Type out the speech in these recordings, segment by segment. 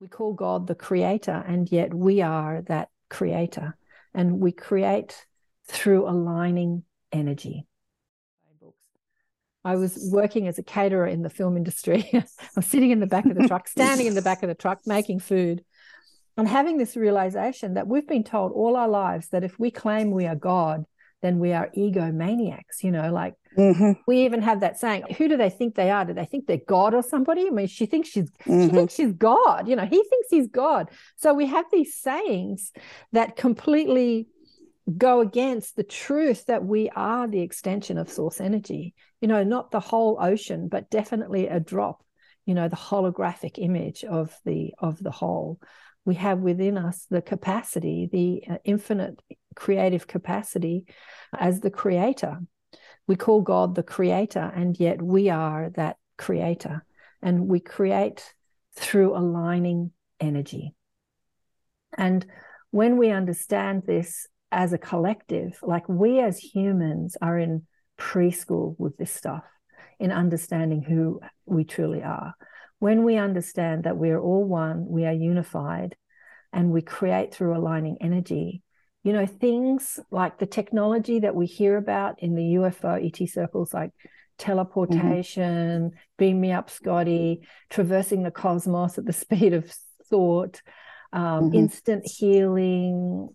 We call God the creator, and yet we are that creator. And we create through aligning energy. I was working as a caterer in the film industry. I was sitting in the back of the truck, standing in the back of the truck, making food, and having this realization that we've been told all our lives that if we claim we are God, then we are egomaniacs. You know, like mm-hmm. we even have that saying, who do they think they are? Do they think they're God or somebody? I mean, she thinks she's mm-hmm. she thinks she's God, you know, he thinks he's God. So we have these sayings that completely go against the truth that we are the extension of source energy. You know, not the whole ocean, but definitely a drop, you know, the holographic image of the of the whole we have within us the capacity, the uh, infinite creative capacity as the creator. We call God the creator, and yet we are that creator. And we create through aligning energy. And when we understand this as a collective, like we as humans are in preschool with this stuff, in understanding who we truly are when we understand that we're all one, we are unified, and we create through aligning energy, you know, things like the technology that we hear about in the UFO ET circles, like teleportation, mm-hmm. beam me up, Scotty, traversing the cosmos at the speed of thought, um, mm-hmm. instant healing,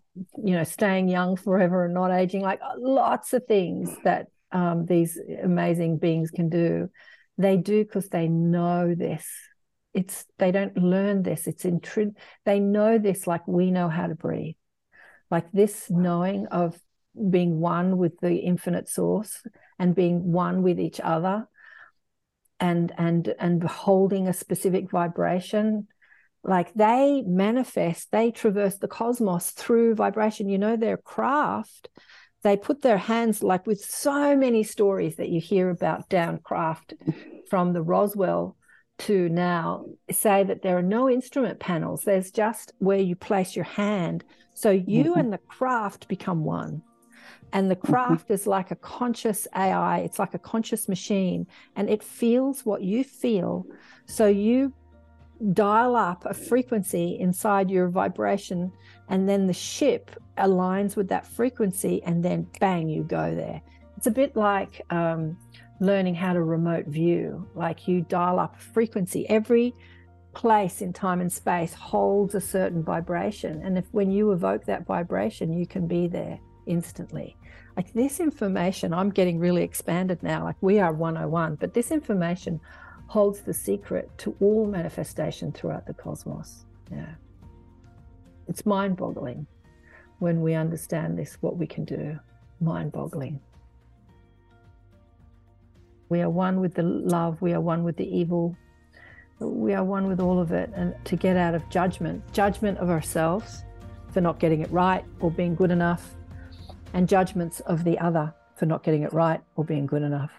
you know, staying young forever and not aging, like lots of things that um, these amazing beings can do they do because they know this it's they don't learn this it's intrin they know this like we know how to breathe like this knowing of being one with the infinite source and being one with each other and and and holding a specific vibration like they manifest they traverse the cosmos through vibration. You know their craft. They put their hands like with so many stories that you hear about down craft from the Roswell to now say that there are no instrument panels. There's just where you place your hand. So you mm-hmm. and the craft become one. And the mm-hmm. craft mm-hmm. is like a conscious AI, it's like a conscious machine, and it feels what you feel. So you dial up a frequency inside your vibration, and then the ship aligns with that frequency, and then bang, you go there. It's a bit like um, learning how to remote view, like you dial up a frequency. Every place in time and space holds a certain vibration. And if when you evoke that vibration, you can be there instantly. Like this information, I'm getting really expanded now. Like we are 101, but this information holds the secret to all manifestation throughout the cosmos. Yeah. It's mind boggling when we understand this, what we can do. Mind boggling. We are one with the love, we are one with the evil, we are one with all of it. And to get out of judgment, judgment of ourselves for not getting it right or being good enough, and judgments of the other for not getting it right or being good enough.